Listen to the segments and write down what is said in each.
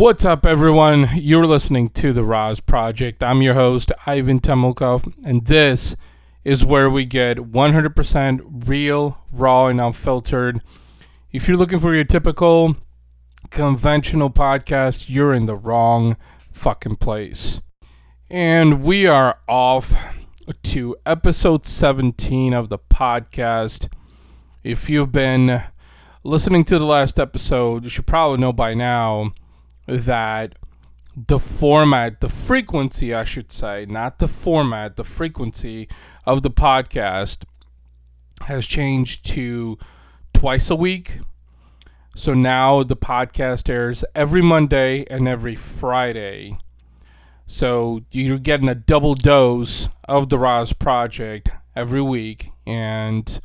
What's up, everyone? You're listening to The RAS Project. I'm your host, Ivan Temelkov, and this is where we get 100% real, raw, and unfiltered. If you're looking for your typical conventional podcast, you're in the wrong fucking place. And we are off to episode 17 of the podcast. If you've been listening to the last episode, you should probably know by now that the format, the frequency, I should say, not the format, the frequency of the podcast has changed to twice a week. So now the podcast airs every Monday and every Friday. So you're getting a double dose of the RAS Project every week. And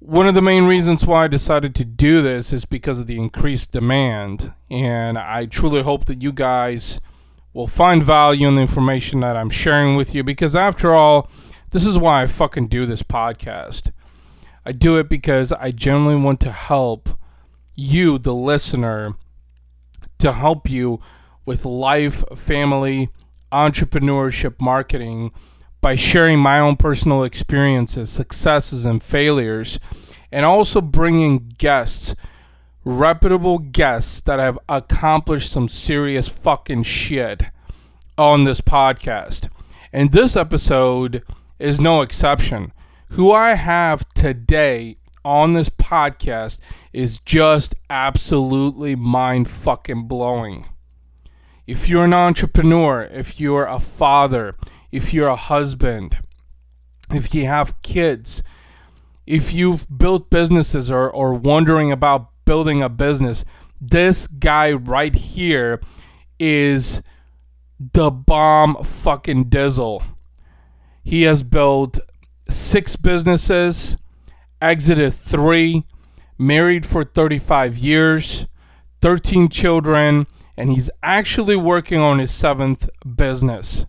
one of the main reasons why I decided to do this is because of the increased demand. And I truly hope that you guys will find value in the information that I'm sharing with you because, after all, this is why I fucking do this podcast. I do it because I genuinely want to help you, the listener, to help you with life, family, entrepreneurship, marketing by sharing my own personal experiences, successes, and failures, and also bringing guests, reputable guests that have accomplished some serious fucking shit on this podcast. And this episode is no exception. Who I have today on this podcast is just absolutely mind fucking blowing. If you're an entrepreneur, if you're a father, if you're a husband, if you have kids, if you've built businesses or, or wondering about building a business, this guy right here is the bomb fucking dizzle. He has built six businesses, exited three, married for 35 years, 13 children, and he's actually working on his seventh business.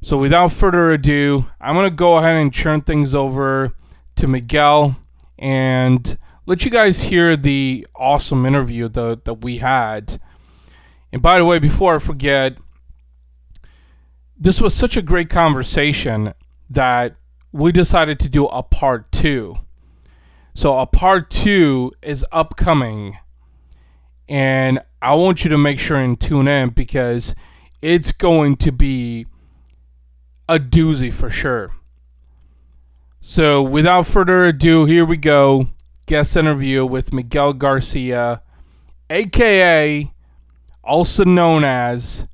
So without further ado, I'm going to go ahead and turn things over to Miguel and let you guys hear the awesome interview that, that we had. And by the way, before I forget, this was such a great conversation that we decided to do a part two. So a part two is upcoming. And I want you to make sure and tune in because it's going to be a doozy for sure. So, without further ado, here we go. Guest interview with Miguel Garcia, aka also known as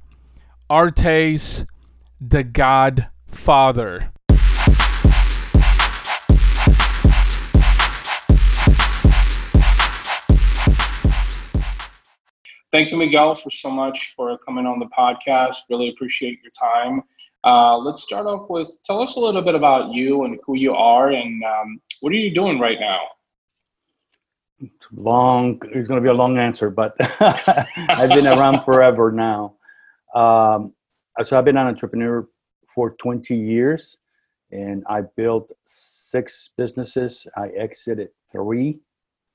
Arete's the Godfather. Thank you, Miguel, for so much for coming on the podcast. Really appreciate your time. Uh, let's start off with tell us a little bit about you and who you are and um, what are you doing right now? Long, it's going to be a long answer, but I've been around forever now. Um, so I've been an entrepreneur for 20 years and I built six businesses. I exited three.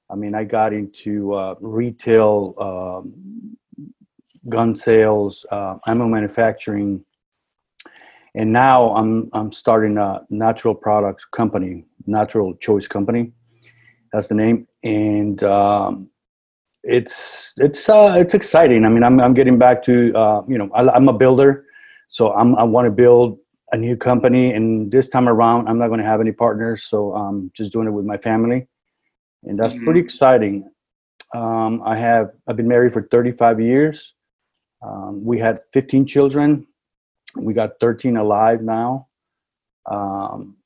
I mean, I got into uh, retail, um, gun sales, uh, ammo manufacturing, and now I'm I'm starting a natural products company, natural choice company. That's the name, and um, it's it's uh, it's exciting. I mean, I'm I'm getting back to uh, you know I, am a builder, so I'm I want to build a new company, and this time around I'm not going to have any partners, so I'm just doing it with my family, and that's mm-hmm. pretty exciting. Um, I have I've been married for 35 years. Um, we had 15 children we got 13 alive now. Um,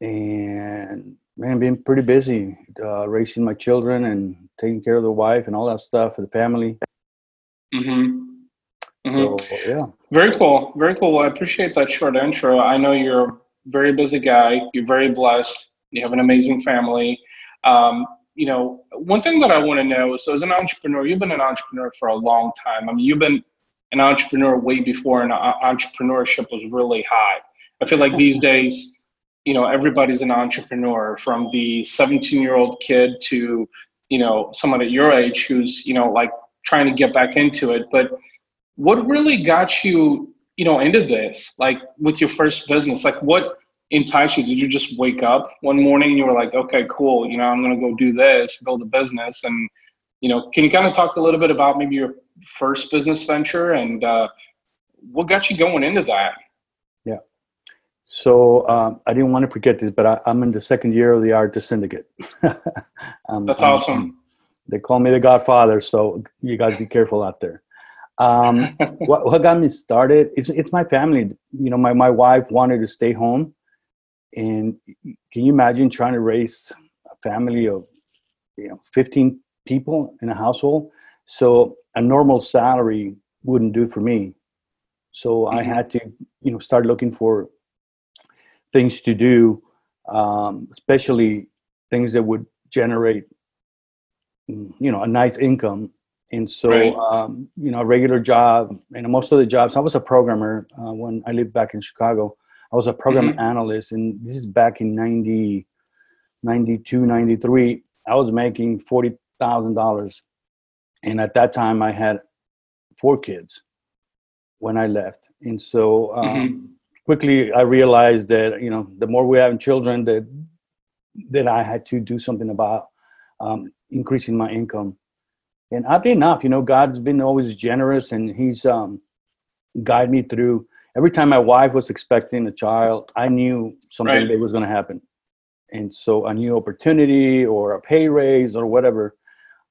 and man being pretty busy uh, raising my children and taking care of the wife and all that stuff for the family. Mm-hmm. Mm-hmm. So, yeah. Very cool. Very cool. Well, i appreciate that short intro. I know you're a very busy guy. You're very blessed. You have an amazing family. Um, you know one thing that i want to know so as an entrepreneur you've been an entrepreneur for a long time. I mean you've been an entrepreneur way before and entrepreneurship was really high. I feel like these days, you know, everybody's an entrepreneur from the 17 year old kid to, you know, someone at your age who's, you know, like trying to get back into it. But what really got you, you know, into this? Like with your first business, like what enticed you? Did you just wake up one morning and you were like, okay, cool, you know, I'm gonna go do this, build a business, and you know, can you kind of talk a little bit about maybe your first business venture and uh, what got you going into that? Yeah. So um, I didn't want to forget this, but I, am in the second year of the art Arete Syndicate. um, That's awesome. they call me the Godfather, so you got to be careful out there. Um, what, what got me started? It's it's my family. You know, my my wife wanted to stay home, and can you imagine trying to raise a family of you know 15 people in a household? So a normal salary wouldn't do for me. So mm-hmm. I had to you know start looking for things to do, um, especially things that would generate you know a nice income and so right. um, you know a regular job and most of the jobs i was a programmer uh, when i lived back in chicago i was a program mm-hmm. analyst and this is back in 90 92 93 i was making $40000 and at that time i had four kids when i left and so um, mm-hmm. quickly i realized that you know the more we have children that that i had to do something about um, increasing my income and oddly enough, you know, God's been always generous and He's um, guided me through. Every time my wife was expecting a child, I knew something right. big was going to happen. And so a new opportunity or a pay raise or whatever.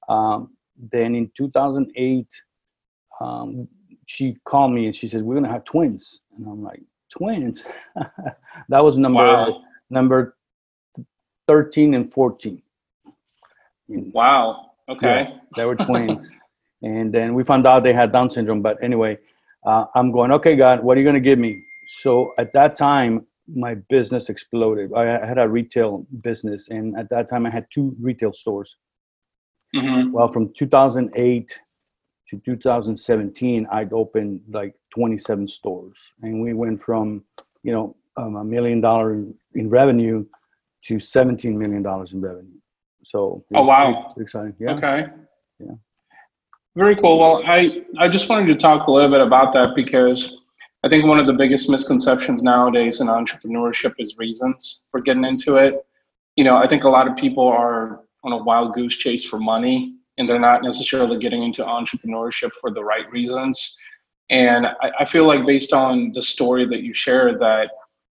Um, then in 2008, um, she called me and she said, "We're going to have twins." And I'm like, "Twins?" that was number wow. number 13 and 14. Wow. Okay. Yeah, they were twins. and then we found out they had Down syndrome. But anyway, uh, I'm going, okay, God, what are you going to give me? So at that time, my business exploded. I had a retail business, and at that time, I had two retail stores. Mm-hmm. Well, from 2008 to 2017, I'd opened like 27 stores, and we went from, you know, um, a million dollar in revenue to 17 million dollars in revenue. So oh wow, exciting. Yeah. Okay. Yeah. Very cool. Well, I I just wanted to talk a little bit about that because I think one of the biggest misconceptions nowadays in entrepreneurship is reasons for getting into it. You know, I think a lot of people are on a wild goose chase for money and they're not necessarily getting into entrepreneurship for the right reasons. And I, I feel like based on the story that you shared that,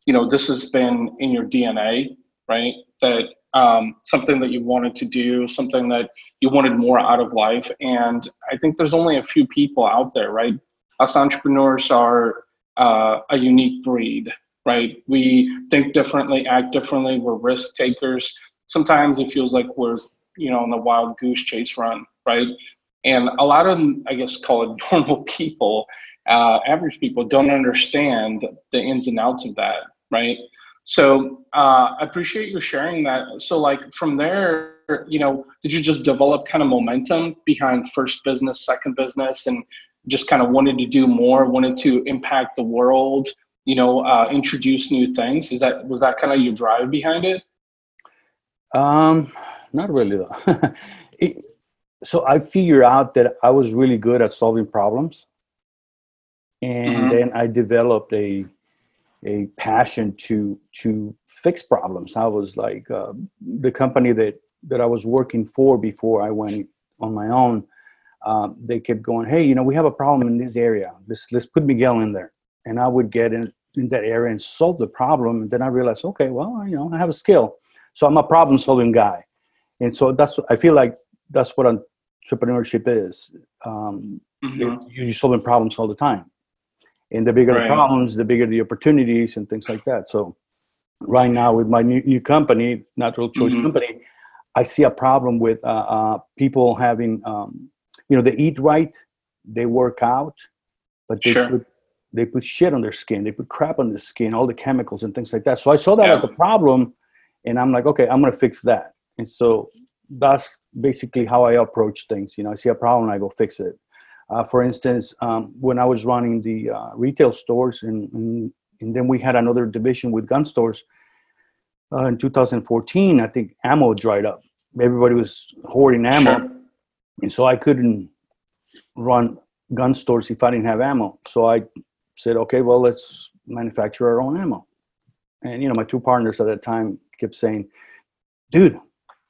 you know, this has been in your DNA, right? That um, something that you wanted to do, something that you wanted more out of life. And I think there's only a few people out there, right? Us entrepreneurs are uh, a unique breed, right? We think differently, act differently, we're risk takers. Sometimes it feels like we're, you know, on the wild goose chase run, right? And a lot of, I guess, call it normal people, uh, average people, don't understand the ins and outs of that, right? So uh, I appreciate you sharing that. So like from there, you know, did you just develop kind of momentum behind first business, second business, and just kind of wanted to do more, wanted to impact the world, you know, uh, introduce new things? Is that was that kind of your drive behind it? Um, not really though. it, so I figured out that I was really good at solving problems, and mm-hmm. then I developed a a passion to to fix problems. I was like uh, the company that that I was working for before I went on my own. Uh, they kept going, hey, you know, we have a problem in this area. Let's let's put Miguel in there, and I would get in in that area and solve the problem. And then I realized, okay, well, you know, I have a skill, so I'm a problem solving guy, and so that's I feel like that's what entrepreneurship is. Um, mm-hmm. You're solving problems all the time and the bigger right. the problems the bigger the opportunities and things like that so right now with my new, new company natural choice mm-hmm. company i see a problem with uh, uh, people having um, you know they eat right they work out but they sure. put they put shit on their skin they put crap on their skin all the chemicals and things like that so i saw that yeah. as a problem and i'm like okay i'm gonna fix that and so that's basically how i approach things you know i see a problem i go fix it uh, for instance, um, when I was running the uh, retail stores, and, and, and, then we had another division with gun stores uh, in 2014, I think ammo dried up. Everybody was hoarding ammo. Sure. And so I couldn't run gun stores if I didn't have ammo. So I said, okay, well, let's manufacture our own ammo. And you know, my two partners at that time kept saying, "Dude,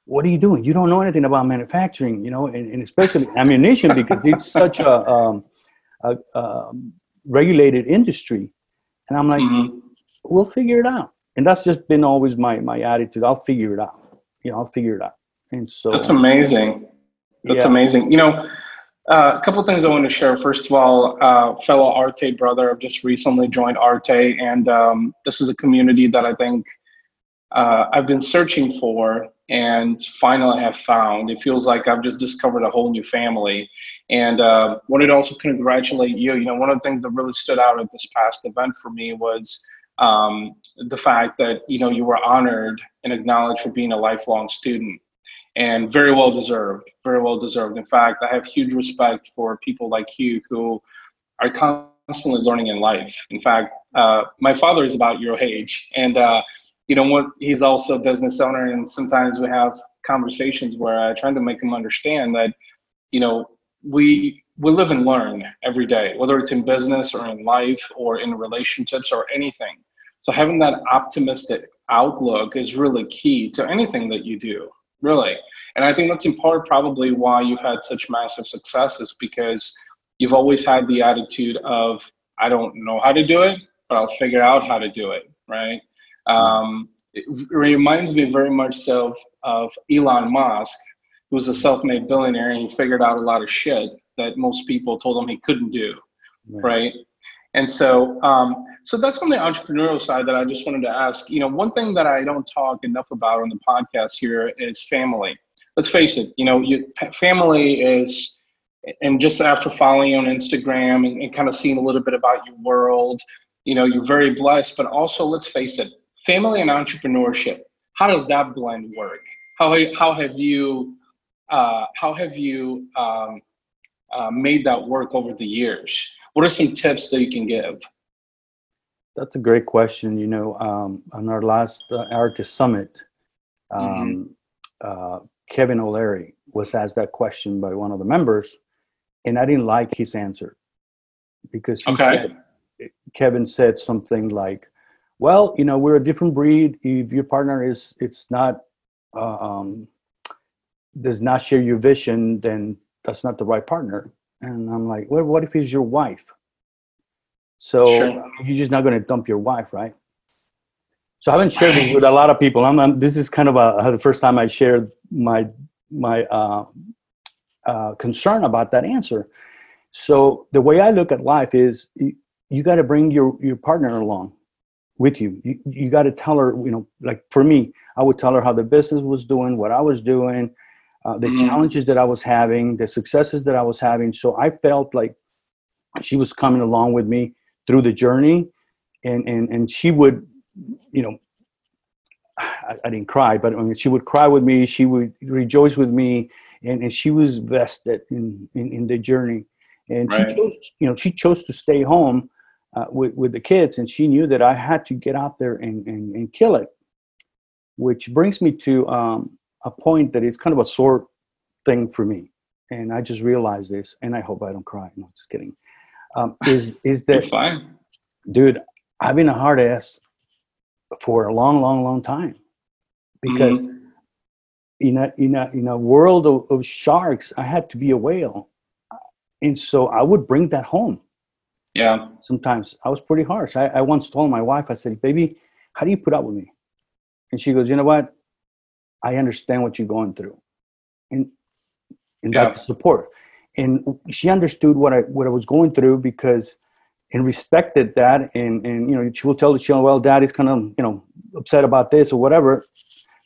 what are you doing? You don't know anything about manufacturing, you know, and, and especially ammunition because it's such a, um, a, a, regulated industry." And I'm like, mm-hmm. "We'll figure it out." And that's just been always my my attitude. I'll figure it out. You know, I'll figure it out. And so that's amazing. That's yeah. amazing. You know, uh, a couple things I want to share. First of all, uh, fellow Arete brother, I've just recently joined Arete, and um, this is a community that I think uh, I've been searching for and finally have found. It feels like I've just discovered a whole new family. And uh, wanted to also congratulate you. You know, one of the things that really stood out at this past event for me was um, the fact that you know you were honored and acknowledged for being a lifelong student and very well deserved, very well deserved. In fact, I have huge respect for people like you who are constantly learning in life. In fact, uh, my father is about your age, and uh, you know what? He's also a business owner, and sometimes we have conversations where I try to make him understand that, you know, we we live and learn every day, whether it's in business or in life or in relationships or anything. So having that optimistic outlook is really key to anything that you do really. And I think that's in part probably why you've had such massive successes because you've always had the attitude of, I don't know how to do it, but I'll figure out how to do it, right? Um, it reminds me very much so of Elon Musk, who was a self made billionaire and he figured out a lot of shit that most people told him he couldn't do, right? right? And so, um, so that's on the entrepreneurial side that I just wanted to ask. You know, one thing that I don't talk enough about on the podcast here is family. Let's face it. You know, you, family is, and just after following you on Instagram and, and kind of seeing a little bit about your world, you know, you're very blessed. But also, let's face it, family and entrepreneurship. How does that blend work? How how have you uh, how have you um, uh, made that work over the years? What are some tips that you can give? That's a great question. You know, um, on our last uh, Arete Summit, um, mm-hmm. uh, Kevin O'Leary was asked that question by one of the members, and I didn't like his answer because okay. said, Kevin said something like, "Well, you know, we're a different breed. If your partner is, it's not, uh, um, does not share your vision, then that's not the right partner." And I'm like, well, what if he's your wife? So sure. you're just not going to dump your wife, right? So I haven't shared this with a lot of people. I'm, I'm, this is kind of a, the first time I shared my my uh, uh, concern about that answer. So the way I look at life is you, you got to bring your your partner along with you. You you got to tell her, you know, like for me, I would tell her how the business was doing, what I was doing, uh, the mm-hmm. challenges that I was having, the successes that I was having. So I felt like she was coming along with me through the journey, and and and she would, you know, I, I didn't cry, but I mean, she would cry with me. She would rejoice with me, and, and she was vested in, in, in the journey. And right. she chose, you know, she chose to stay home uh, with with the kids, and she knew that I had to get out there and and, and kill it. Which brings me to um, a point that is kind of a sore thing for me, and I just realized this, and I hope I don't cry. No, just kidding. Um, is is that fine, dude? I've been a hard ass for a long, long, long time because mm-hmm. in a in a in a world of, of sharks, I had to be a whale, and so I would bring that home. Yeah. Sometimes I was pretty harsh. I, I once told my wife, I said, "Baby, how do you put up with me?" And she goes, "You know what? I understand what you're going through, and and yeah. that's support." And she understood what I what I was going through because and respected that and and you know she will tell the children well daddy's kind of you know upset about this or whatever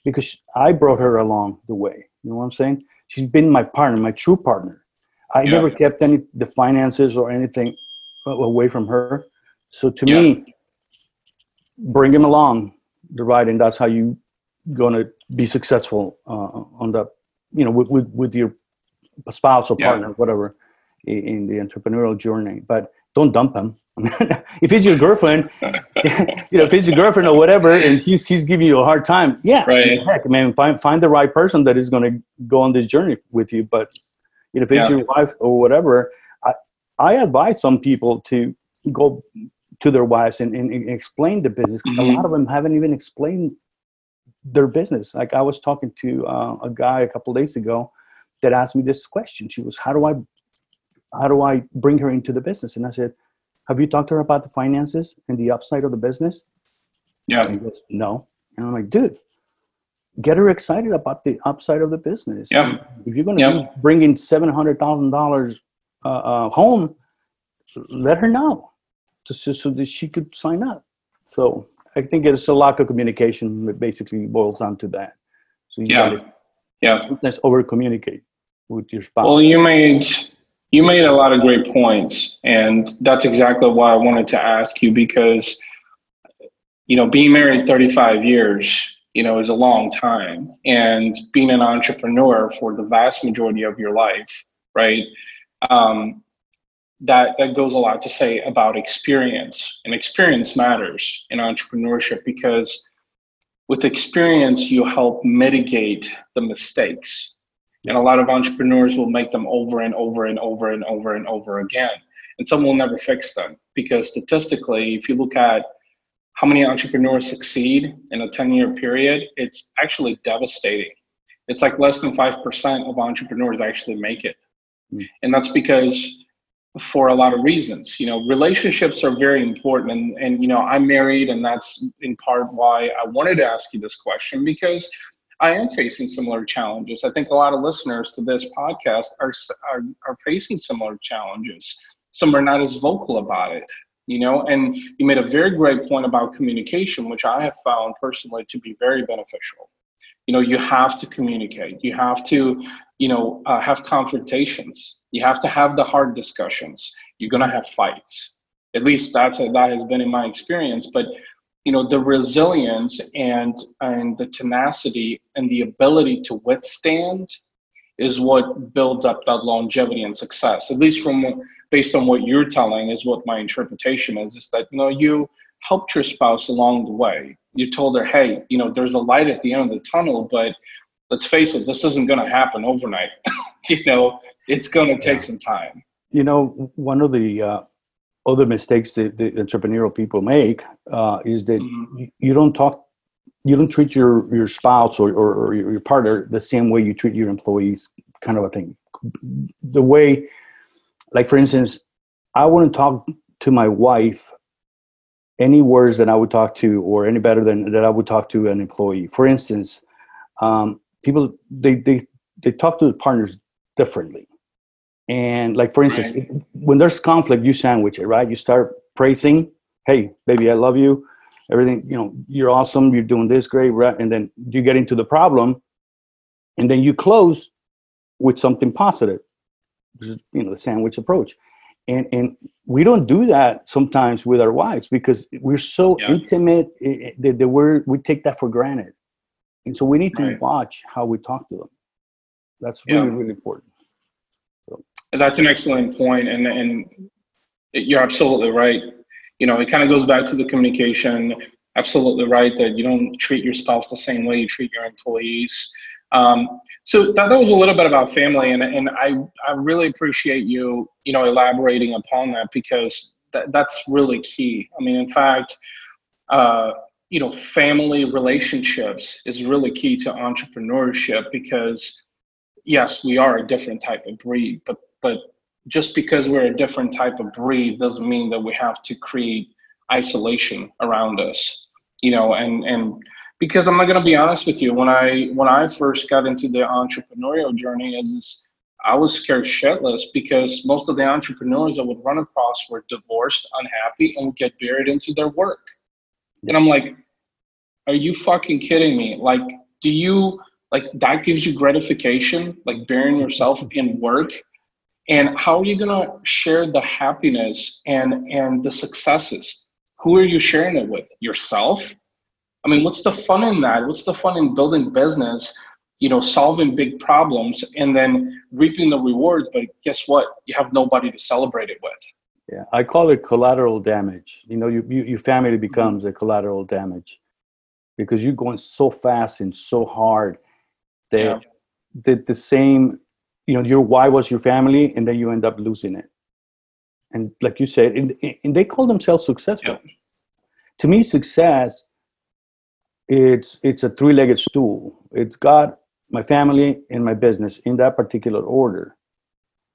because i brought her along the way you know what i'm saying she's been my partner my true partner i yeah. never kept any the finances or anything away from her so to yeah. me bring him along the ride and that's how you gonna be successful uh, on the you know with, with, with your spouse or partner yeah. whatever in, in the entrepreneurial journey but don't dump him. if it's your girlfriend, you know, if it's your girlfriend or whatever, and he's he's giving you a hard time, yeah, right. heck, man, find find the right person that is going to go on this journey with you. But you know, if it's Yeah. your wife or whatever, I, advise some people to go to their wives and, and, and explain the business. A Mhm. lot of them haven't even explained their business. Like I was talking to uh, a guy a couple days ago that asked me this question. She was, "How do I, how do I bring her into the business?" And I said, "Have you talked to her about the finances and the upside of the business?" Yeah. And he goes, "No." And I'm like, "Dude, get her excited about the upside of the business. Yeah. If you're going to Yeah. be bringing seven hundred thousand dollars uh, home, let her know, just so, so that she could sign up." So I think it's a lack of communication that basically boils down to that. So you Yeah. gotta Yeah. sometimes over communicate with your spouse. Well, you made you made a lot of great points, and that's exactly why I wanted to ask you because you know being married 35 years you know is a long time and being an entrepreneur for the vast majority of your life right um, that that goes a lot to say about experience. And experience matters in entrepreneurship because with experience you help mitigate the mistakes. And a lot of entrepreneurs will make them over and over and over and over and over again. And some will never fix them because statistically if you look at how many entrepreneurs succeed in a 10 year period it's actually devastating. It's like less than 5% of entrepreneurs actually make it Mm. and that's because for a lot of reasons you know relationships are very important and and you know i'm married and that's in part why i wanted to ask you this question because I am facing similar challenges. I think a lot of listeners to this podcast are, are, are facing similar challenges. Some are not as vocal about it, you know. And you made a very great point about communication, which I have found personally to be very beneficial. You know, you have to communicate. You have to, you know, uh, have confrontations. You have to have the hard discussions. You're gonna have fights. At least that's a, that has been in my experience. But you know the resilience and and the tenacity and the ability to withstand is what builds up that longevity and success at least from based on what you're telling is what my interpretation is is that you know you helped your spouse along the way you told her hey you know there's a light at the end of the tunnel but let's face it this isn't going to happen overnight you know it's going to take Yeah. some time you know, one of the uh, other mistakes that the entrepreneurial people make uh, is that Mhm. you, don't talk, you don't treat your your spouse or, or, or your your partner the same way you treat your employees, kind of a thing. The way, like for instance, I wouldn't talk to my wife any worse than I would talk to, or any better than that I would talk to an employee. For instance, um, people they they they talk to the partners differently. And like for instance, Right. when there's conflict, you sandwich it, right? You start praising, "Hey, baby, I love you. Everything, you know, you're awesome. You're doing this great." Right? And then you get into the problem, and then you close with something positive, which is you know the sandwich approach. And and we don't do that sometimes with our wives because we're so Yeah. intimate eh, eh, that, that we're we take that for granted, and so we need to Right. watch how we talk to them. That's Yeah. really really important. That's an excellent point, and and you're absolutely right. You know, it kind of goes back to the communication. Absolutely right that you don't treat your spouse the same way you treat your employees. Um, so that, that was a little bit about family, and and I I really appreciate you you know elaborating upon that because that, that's really key. I mean, in fact, uh, you know, family relationships is really key to entrepreneurship because yes, we are a different type of breed, but but just because we're a different type of breed doesn't mean that we have to create isolation around us. You know, and and because I'm not gonna be honest with you, when I when I first got into the entrepreneurial journey is I was scared shitless because most of the entrepreneurs I would run across were divorced, unhappy, and get buried into their work. And I'm like, are you fucking kidding me? Like, do you like that gives you gratification, like burying yourself in work? And how are you gonna share the happiness and and the successes? Who are you sharing it with? Yourself? I mean, what's the fun in that? What's the fun in building business? You know, solving big problems and then reaping the rewards. But guess what? You have nobody to celebrate it with. Yeah, I call it collateral damage. You know, you, you, your family becomes a collateral damage because you're going so fast and so hard that Yeah. the, the same you know your why was your family and then you end up losing it and like you said and, and they call themselves successful yeah. to me success it's it's a three-legged stool it's got my family and my business in that particular order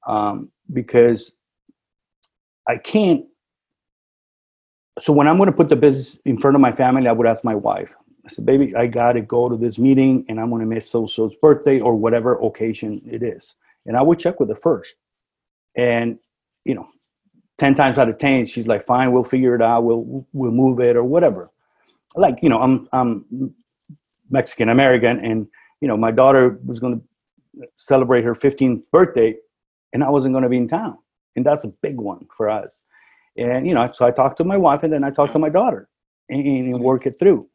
um, because i can't so when i'm going to put the business in front of my family i would ask my wife I said, baby, I got to go to this meeting and I'm going to miss so-so's birthday or whatever occasion it is. And I would check with her first. And, you know, 10 times out of 10, she's like, fine, we'll figure it out. We'll, we'll move it or whatever. Like, you know, I'm, I'm Mexican American and, you know, my daughter was going to celebrate her 15th birthday and I wasn't going to be in town. And that's a big one for us. And, you know, so I talked to my wife and then I talked to my daughter and, and work it through.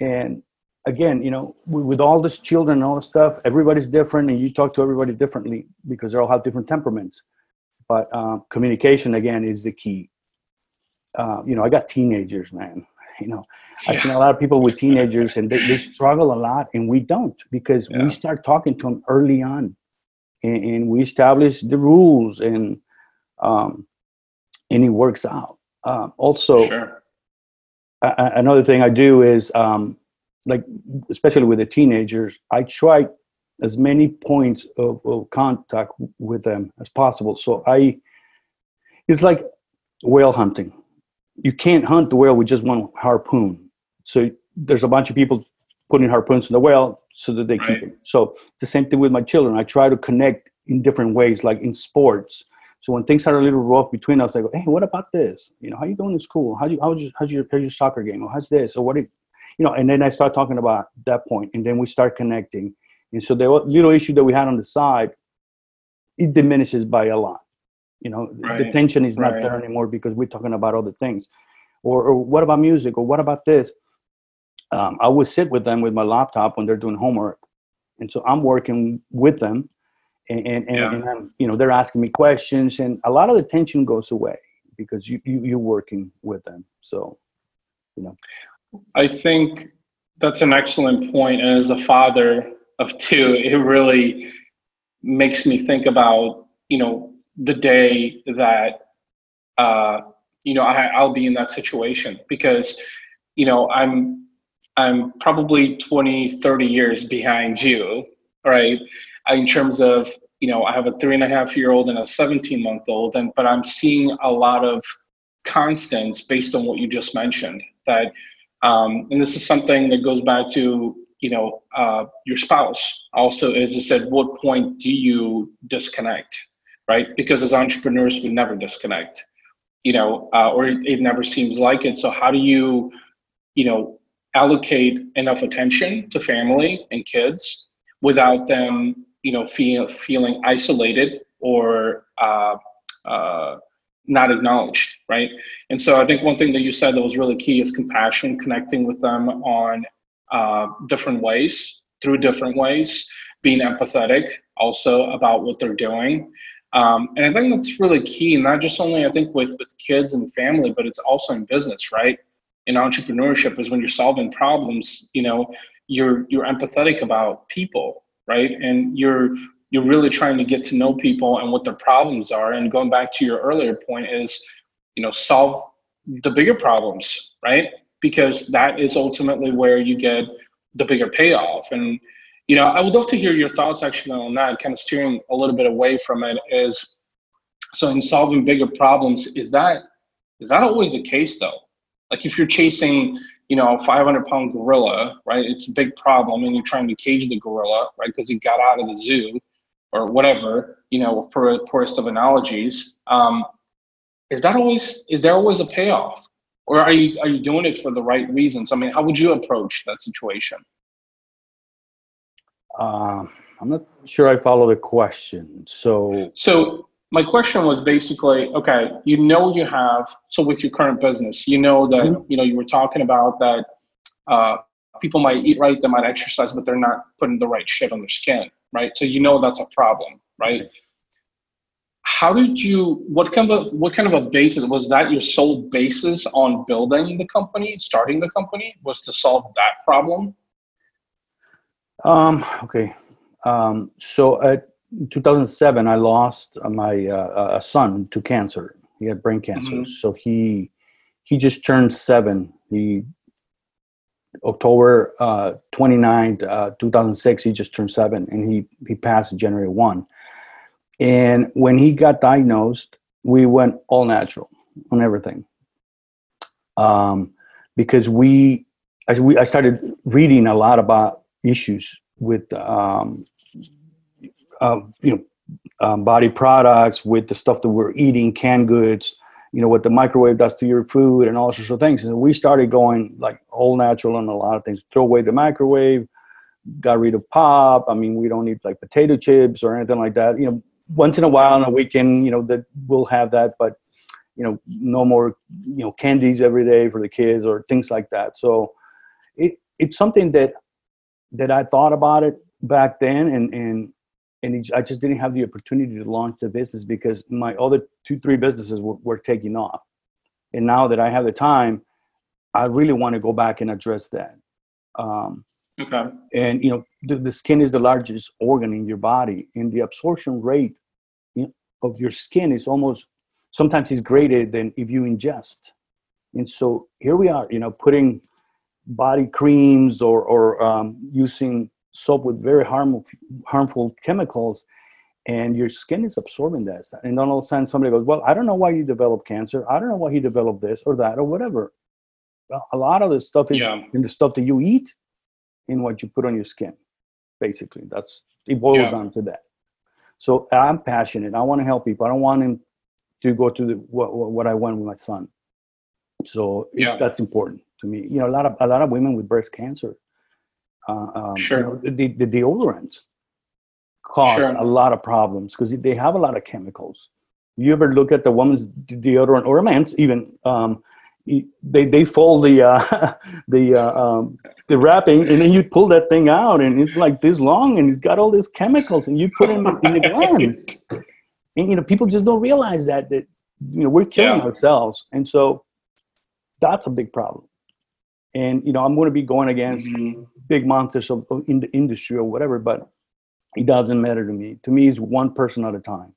And again you know with all this children and all this stuff everybody's different and you talk to everybody differently because they all have different temperaments. But um, communication again is the key. Uh, you know i got teenagers man you know. I've seen a lot of people with teenagers and they, they struggle a lot and we don't because yeah. we start talking to them early on. And, and we establish the rules and um, and it works out uh, also sure another thing I do is um, like especially with the teenagers, I try as many points of, of, contact with them as possible. So I, it's like whale hunting. You can't hunt the whale with just one harpoon. So there's a bunch of people putting harpoons in the whale so that they right. keep it. So it's the same thing with my children. I try to connect in different ways, like in sports. So when things are a little rough between us, I go, hey, what about this? You know, how you doing in school? How you how's your how's your, how's your soccer game? Or how's this? Or what? Is, you know, and then I start talking about that point, and then we start connecting. And so the little issue that we had on the side, it diminishes by a lot. You know, right. the tension is not right. there anymore because we're talking about other things. Or, or what about music? Or what about this? Um, I would sit with them with my laptop when they're doing homework, and so I'm working with them and and, yeah. and I'm, you know they're asking me questions and a lot of the tension goes away because you, you you're working with them so you know i think that's an excellent point. and as a father of two it really makes me think about you know the day that uh you know I, i'll be in that situation because you know i'm i'm probably 20 30 years behind you right in terms of you know i have a three and a half year old and a 17 month old and but i'm seeing a lot of constants based on what you just mentioned that um, and this is something that goes back to you know uh, your spouse. Also as i said what point do you disconnect right? Because as entrepreneurs we never disconnect you know uh, or it, it never seems like it. So how do you you know allocate enough attention to family and kids without them you know feel, feeling isolated or uh, uh, not acknowledged right? And so i think one thing that you said that was really key is compassion connecting with them on uh, different ways through different ways being empathetic also about what they're doing. Um, and i think that's really key not just only i think with with kids and family but it's also in business right? In entrepreneurship is when you're solving problems you know you're you're empathetic about people right? And you're you're really trying to get to know people and what their problems are. And going back to your earlier point is, you know, solve the bigger problems, right? Because that is ultimately where you get the bigger payoff. And you know, I would love to hear your thoughts actually on that, kind of steering a little bit away from it is so in solving bigger problems, is that is that always the case though? Like if you're chasing you know, a 500 pound gorilla, right? It's a big problem, and you're trying to cage the gorilla, right? Because he got out of the zoo or whatever, you know, for poorest of analogies. Um, is that always, is there always a payoff? Or are you, are you doing it for the right reasons? I mean, how would you approach that situation? Um, I'm not sure I follow the question. So, so my question was basically okay you know you have so with your current business you know that mm-hmm. you know you were talking about that uh, people might eat right they might exercise but they're not putting the right shit on their skin right? So you know that's a problem right? How did you what kind of what kind of a basis was that your sole basis on building the company starting the company was to solve that problem? Um okay. Um so at 2007, I lost my uh, son to cancer. He had brain cancer, mm-hmm. so he he just turned seven. He October uh, 29th, uh, 2006, he just turned seven, and he he passed January 1. And when he got diagnosed, we went all natural on everything. Um, because we, as we, I started reading a lot about issues with, um, uh, you know, um, body products, with the stuff that we're eating, canned goods, you know, what the microwave does to your food and all sorts of things. And we started going like all natural on a lot of things. Throw away the microwave, got rid of pop. I mean, we don't need like potato chips or anything like that. You know, once in a while on a weekend, you know, that we'll have that, but you know, no more, you know, candies every day for the kids or things like that. So it, it's something that, that I thought about it back then and, and, and I just didn't have the opportunity to launch the business because my other two, three businesses were, were taking off. And now that I have the time, I really want to go back and address that. Um, okay. And you know, the, the, skin is the largest organ in your body, and the absorption rate of your skin is almost sometimes is greater than if you ingest. And so here we are, you know, putting body creams or or um, using soap with very harmful harmful chemicals and your skin is absorbing that and then all of a sudden somebody goes well i don't know why you developed cancer. I don't know why he developed this or that or whatever. Well, a lot of the stuff is yeah. in the stuff that you eat in what you put on your skin basically. That's it boils yeah. down to that. So i'm passionate. I want to help people. I don't want him to go to the, what, what i went with my son. So yeah. that's important to me. You know a lot of a lot of women with breast cancer uh, um, sure. You know, the, the deodorants cause sure. a lot of problems because they have a lot of chemicals. You ever look at the woman's deodorant or a man's even? Um, they they fold the uh, the uh, um, the wrapping and then you pull that thing out and it's like this long and it's got all these chemicals and you put them in the glands. And you know people just don't realize that that you know we're killing yeah. ourselves and so that's a big problem. And you know I'm going to be going against mm-hmm big monsters of, of in the industry or whatever, but it doesn't matter to me. To me, it's one person at a time.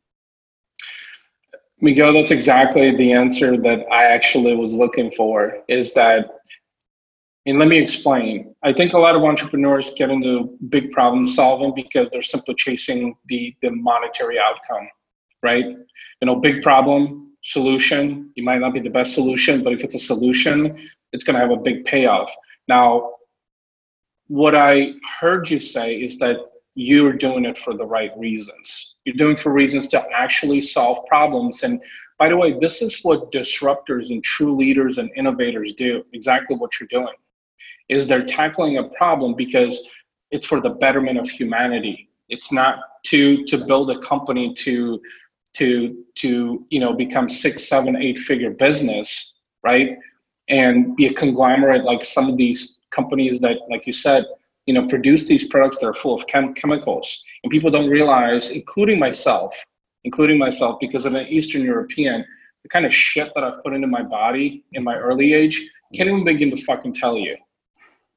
Miguel, that's exactly the answer that I actually was looking for. Is that, and let me explain. I think a lot of entrepreneurs get into big problem solving because they're simply chasing the the monetary outcome, right? You know, big problem solution. You might not be the best solution, but if it's a solution, it's going to have a big payoff. Now, what I heard you say is that you're doing it for the right reasons. You're doing for reasons to actually solve problems. And by the way, this is what disruptors and true leaders and innovators do. Exactly what you're doing is they're tackling a problem because it's for the betterment of humanity. It's not to to build a company to to to you know become six, seven, eight figure business, right? And be a conglomerate like some of these companies that, like you said, you know, produce these products that are full of chem- chemicals, and people don't realize, including myself, including myself, because I'm an Eastern European, the kind of shit that I've put into my body in my early age can't even begin to fucking tell you.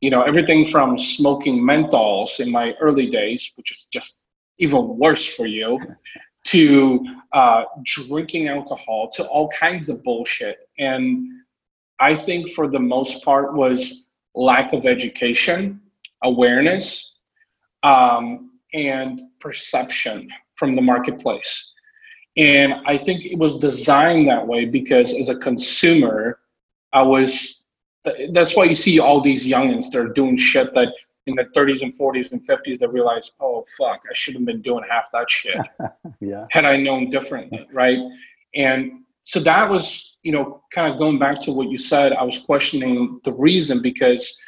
You know, everything from smoking menthols in my early days, which is just even worse for you, to uh, drinking alcohol, to all kinds of bullshit. And I think for the most part was lack of education, awareness, um, and perception from the marketplace. And I think it was designed that way because as a consumer, I was, that's why you see all these youngins, they're doing shit that in the 30s and 40s and 50s, they realize, oh, fuck, I should have been doing half that shit. yeah. Had I known differently, right? And so that was you know kind of going back to what you said i was questioning the reason because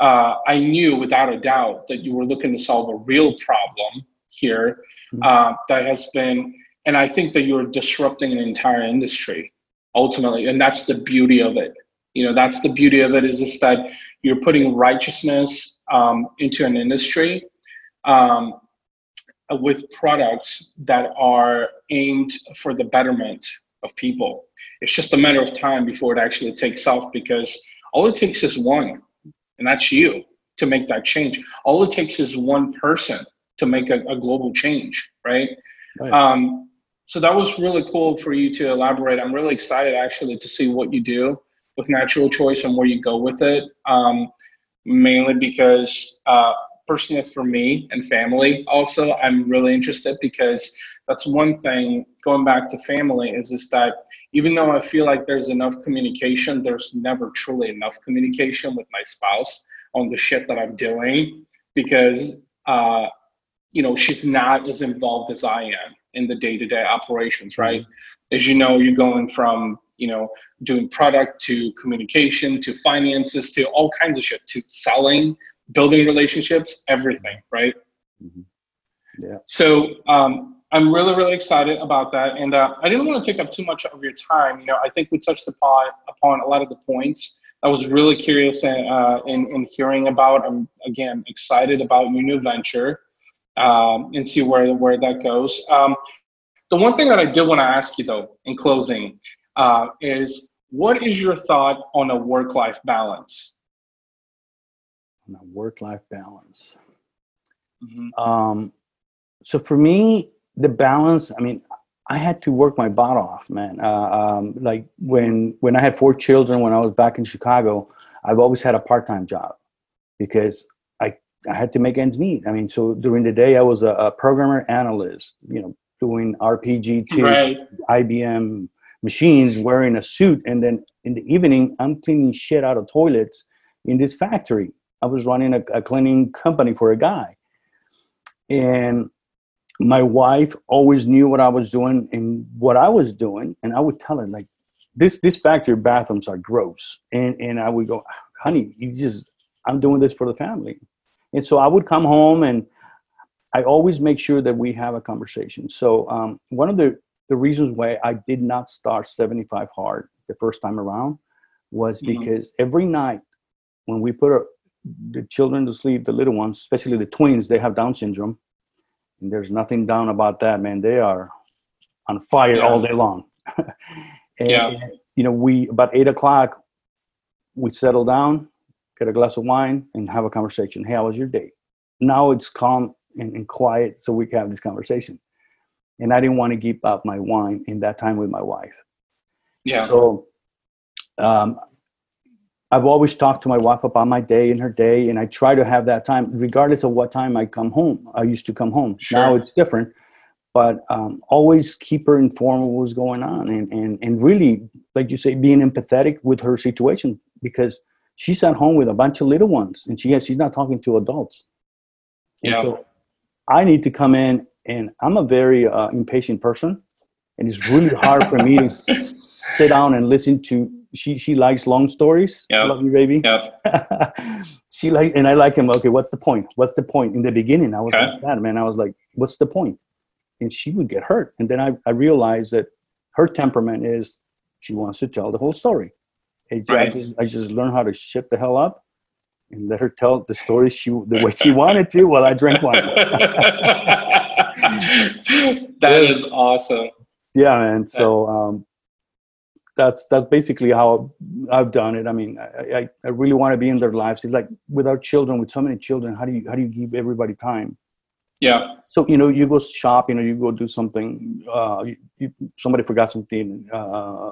uh, i knew without a doubt that you were looking to solve a real problem here mm-hmm. uh, that has been and i think that you're disrupting an entire industry ultimately and that's the beauty of it you know that's the beauty of it is just that you're putting righteousness um, into an industry um, with products that are aimed for the betterment of people. It's just a matter of time before it actually takes off because all it takes is one, and that's you to make that change. All it takes is one person to make a, a global change, right? right. Um, so that was really cool for you to elaborate. I'm really excited actually to see what you do with natural choice and where you go with it. Um, mainly because uh, personally for me and family also i'm really interested because that's one thing going back to family is just that even though i feel like there's enough communication there's never truly enough communication with my spouse on the shit that i'm doing because uh, you know she's not as involved as i am in the day-to-day operations mm-hmm. right mm-hmm. as you know you're going from you know doing product to communication to finances to all kinds of shit to selling building relationships, everything, right? Mm-hmm. Yeah. So um, I'm really, really excited about that. And uh, I didn't want to take up too much of your time. You know, I think we touched upon upon a lot of the points. I was really curious in, uh, in, in hearing about. I'm again excited about your new venture um, and see where where that goes. Um, the one thing that I did want to ask you though, in closing, uh, is what is your thought on a work life balance? on a work-life balance. Mm-hmm. Um, so for me, the balance. I mean, I had to work my butt off, man. Uh, um, like when when I had four children when I was back in Chicago, I've always had a part-time job because I I had to make ends meet. I mean, so during the day I was a, a programmer analyst, you know, doing RPG to right. IBM machines, wearing a suit, and then in the evening I'm cleaning shit out of toilets in this factory. I was running a, a cleaning company for a guy. And my wife always knew what I was doing and what I was doing. And I would tell her, like, this this factory bathrooms are gross. And and I would go, honey, you just I'm doing this for the family. And so I would come home and I always make sure that we have a conversation. So um, one of the, the reasons why I did not start 75 hard the first time around was mm-hmm. because every night when we put our, the children to sleep, the little ones, especially the twins, they have Down syndrome. And there's nothing down about that, man. They are on fire yeah. all day long. and, yeah. you know, we, about eight o'clock, we settle down, get a glass of wine, and have a conversation. Hey, how was your day? Now it's calm and, and quiet, so we can have this conversation. And I didn't want to keep up my wine in that time with my wife. Yeah. So um, I've always talked to my wife about my day and her day, and I try to have that time, regardless of what time I come home. I used to come home. Sure. Now it's different, but um, always keep her informed of what's going on, and, and and really, like you say, being empathetic with her situation because she's at home with a bunch of little ones, and she has, she's not talking to adults. And yeah. so I need to come in, and I'm a very uh, impatient person, and it's really hard for me to sit down and listen to she she likes long stories. Yeah. Love you, baby. Yeah. she like and I like him. Okay, what's the point? What's the point? In the beginning, I was okay. like that, man. I was like, what's the point? And she would get hurt. And then I, I realized that her temperament is she wants to tell the whole story. right. I just I just learned how to shut the hell up and let her tell the story she the way she wanted to while I drank wine. that is awesome. Yeah, man. So um, that's that's basically how I've done it. I mean, I, I, I really want to be in their lives. It's like with our children, with so many children, how do you how do you give everybody time? Yeah. So you know, you go shop, you know, you go do something. Uh, you, you, somebody forgot something, uh,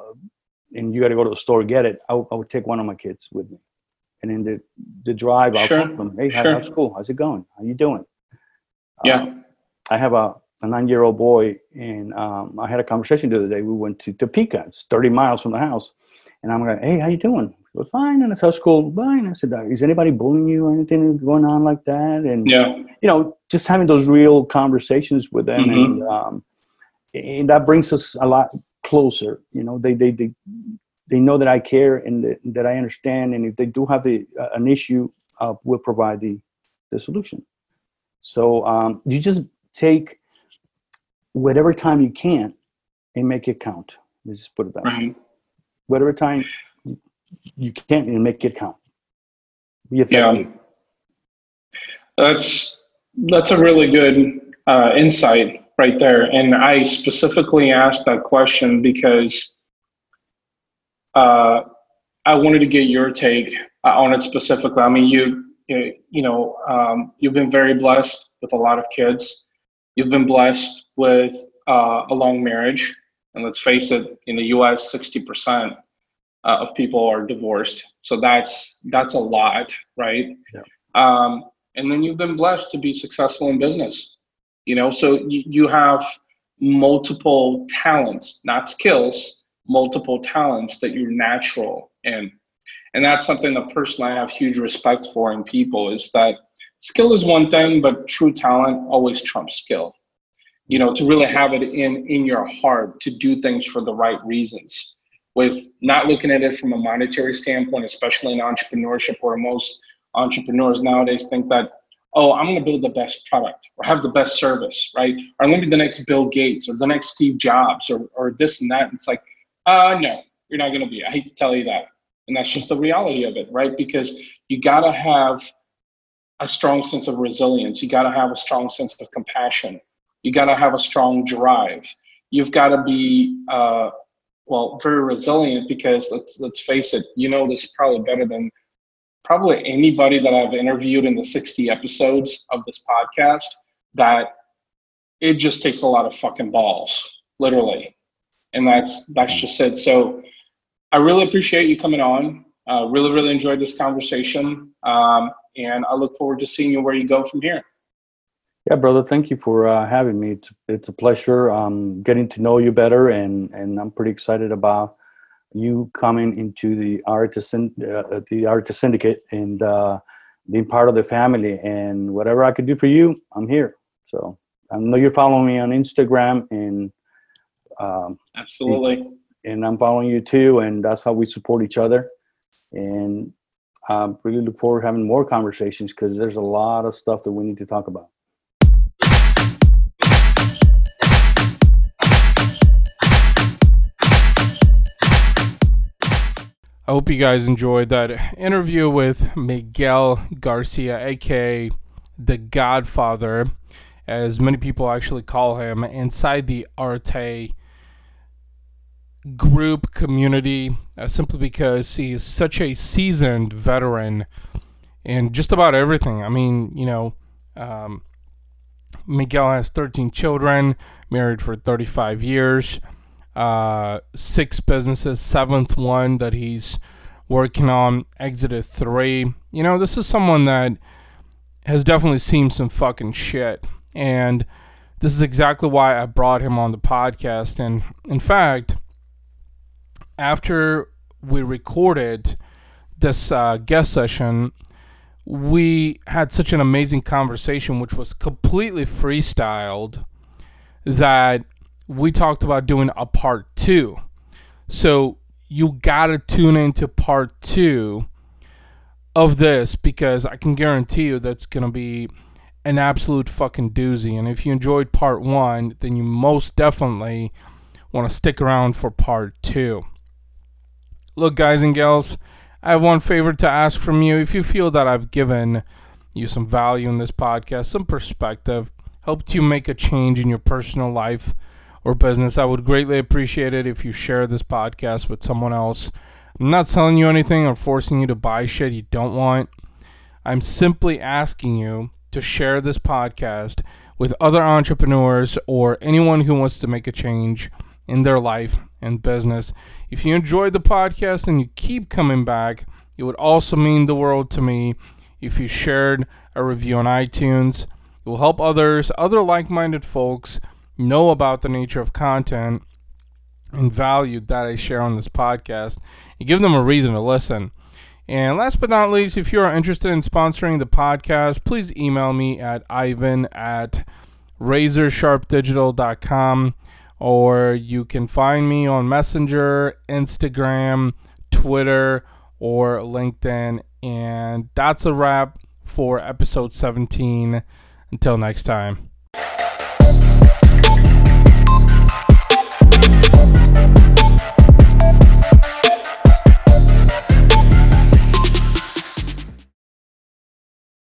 and you got to go to the store get it. I, I would take one of my kids with me, and in the the drive, I'll sure. them, "Hey, sure. how's school? How's it going? How you doing?" Yeah. Um, I have a a nine-year-old boy, and um, I had a conversation the other day. We went to Topeka. It's 30 miles from the house, and I'm like, "Hey, how you doing?" Well, fine. And I said, "School, fine." I said, "Is anybody bullying you or anything going on like that?" And yeah, you know, just having those real conversations with them, mm-hmm. and um, and that brings us a lot closer. You know, they they they they know that I care and that, that I understand, and if they do have the, uh, an issue, uh, we'll provide the the solution. So um, you just take whatever time you can and make it count. Let's just put it that right. way. Whatever time you can and make it count. Yeah. That's that's a really good uh, insight right there. And I specifically asked that question because uh, I wanted to get your take on it specifically. I mean, you you, you know um, you've been very blessed with a lot of kids. You've been blessed with uh, a long marriage. And let's face it, in the US, 60% uh, of people are divorced. So that's that's a lot, right? Yeah. Um, and then you've been blessed to be successful in business. You know, so you, you have multiple talents, not skills, multiple talents that you're natural in. And that's something that personally I have huge respect for in people is that skill is one thing, but true talent always trumps skill. You know, to really have it in in your heart to do things for the right reasons, with not looking at it from a monetary standpoint, especially in entrepreneurship, where most entrepreneurs nowadays think that, oh, I'm going to build the best product or have the best service, right? Or I'm going to be the next Bill Gates or the next Steve Jobs or or this and that. It's like, uh, no, you're not going to be. I hate to tell you that. And that's just the reality of it, right? Because you got to have a strong sense of resilience. You got to have a strong sense of compassion. You got to have a strong drive. You've got to be, uh, well, very resilient because let's let's face it. You know this probably better than probably anybody that I've interviewed in the 60 episodes of this podcast. That it just takes a lot of fucking balls, literally, and that's that's just it. So I really appreciate you coming on. Uh, really, really enjoyed this conversation. Um, and I look forward to seeing you where you go from here. Yeah, brother. Thank you for uh, having me. It's, it's, a pleasure um, getting to know you better, and and I'm pretty excited about you coming into the Arete uh, the Arete syndicate and uh, being part of the family. And whatever I could do for you, I'm here. So I know you're following me on Instagram, and um, absolutely and I'm following you too, and that's how we support each other. And I really look forward to having more conversations because there's a lot of stuff that we need to talk about. I hope you guys enjoyed that interview with Miguel Garcia, aka the Godfather, as many people actually call him, inside the Arete group community uh, simply because he's such a seasoned veteran in just about everything. I mean, you know, um, Miguel has 13 children, married for 35 years, uh, six businesses, seventh one that he's working on, exited three. You know, this is someone that has definitely seen some fucking shit. And this is exactly why I brought him on the podcast. And in fact, after we recorded this uh, guest session, we had such an amazing conversation, which was completely freestyled, that we talked about doing a part two. So you gotta tune into part two of this because I can guarantee you that's gonna be an absolute fucking doozy. And if you enjoyed part one, then you most definitely want to stick around for part two. Look, guys and gals, I have one favor to ask from you. If you feel that I've given you some value in this podcast, some perspective, helped you make a change in your personal life or business, I would greatly appreciate it if you share this podcast with someone else. I'm not selling you anything or forcing you to buy shit you don't want. I'm simply asking you to share this podcast with other entrepreneurs or anyone who wants to make a change in their life and business. If you enjoyed the podcast and you keep coming back, it would also mean the world to me if you shared a review on iTunes. It will help others, other like minded folks, know about the nature of content and value that I share on this podcast and give them a reason to listen. And last but not least, if you are interested in sponsoring the podcast, please email me at ivan at razorsharpdigital.com or you can find me on Messenger, Instagram, Twitter, or LinkedIn. And that's a wrap for episode 17. Until next time.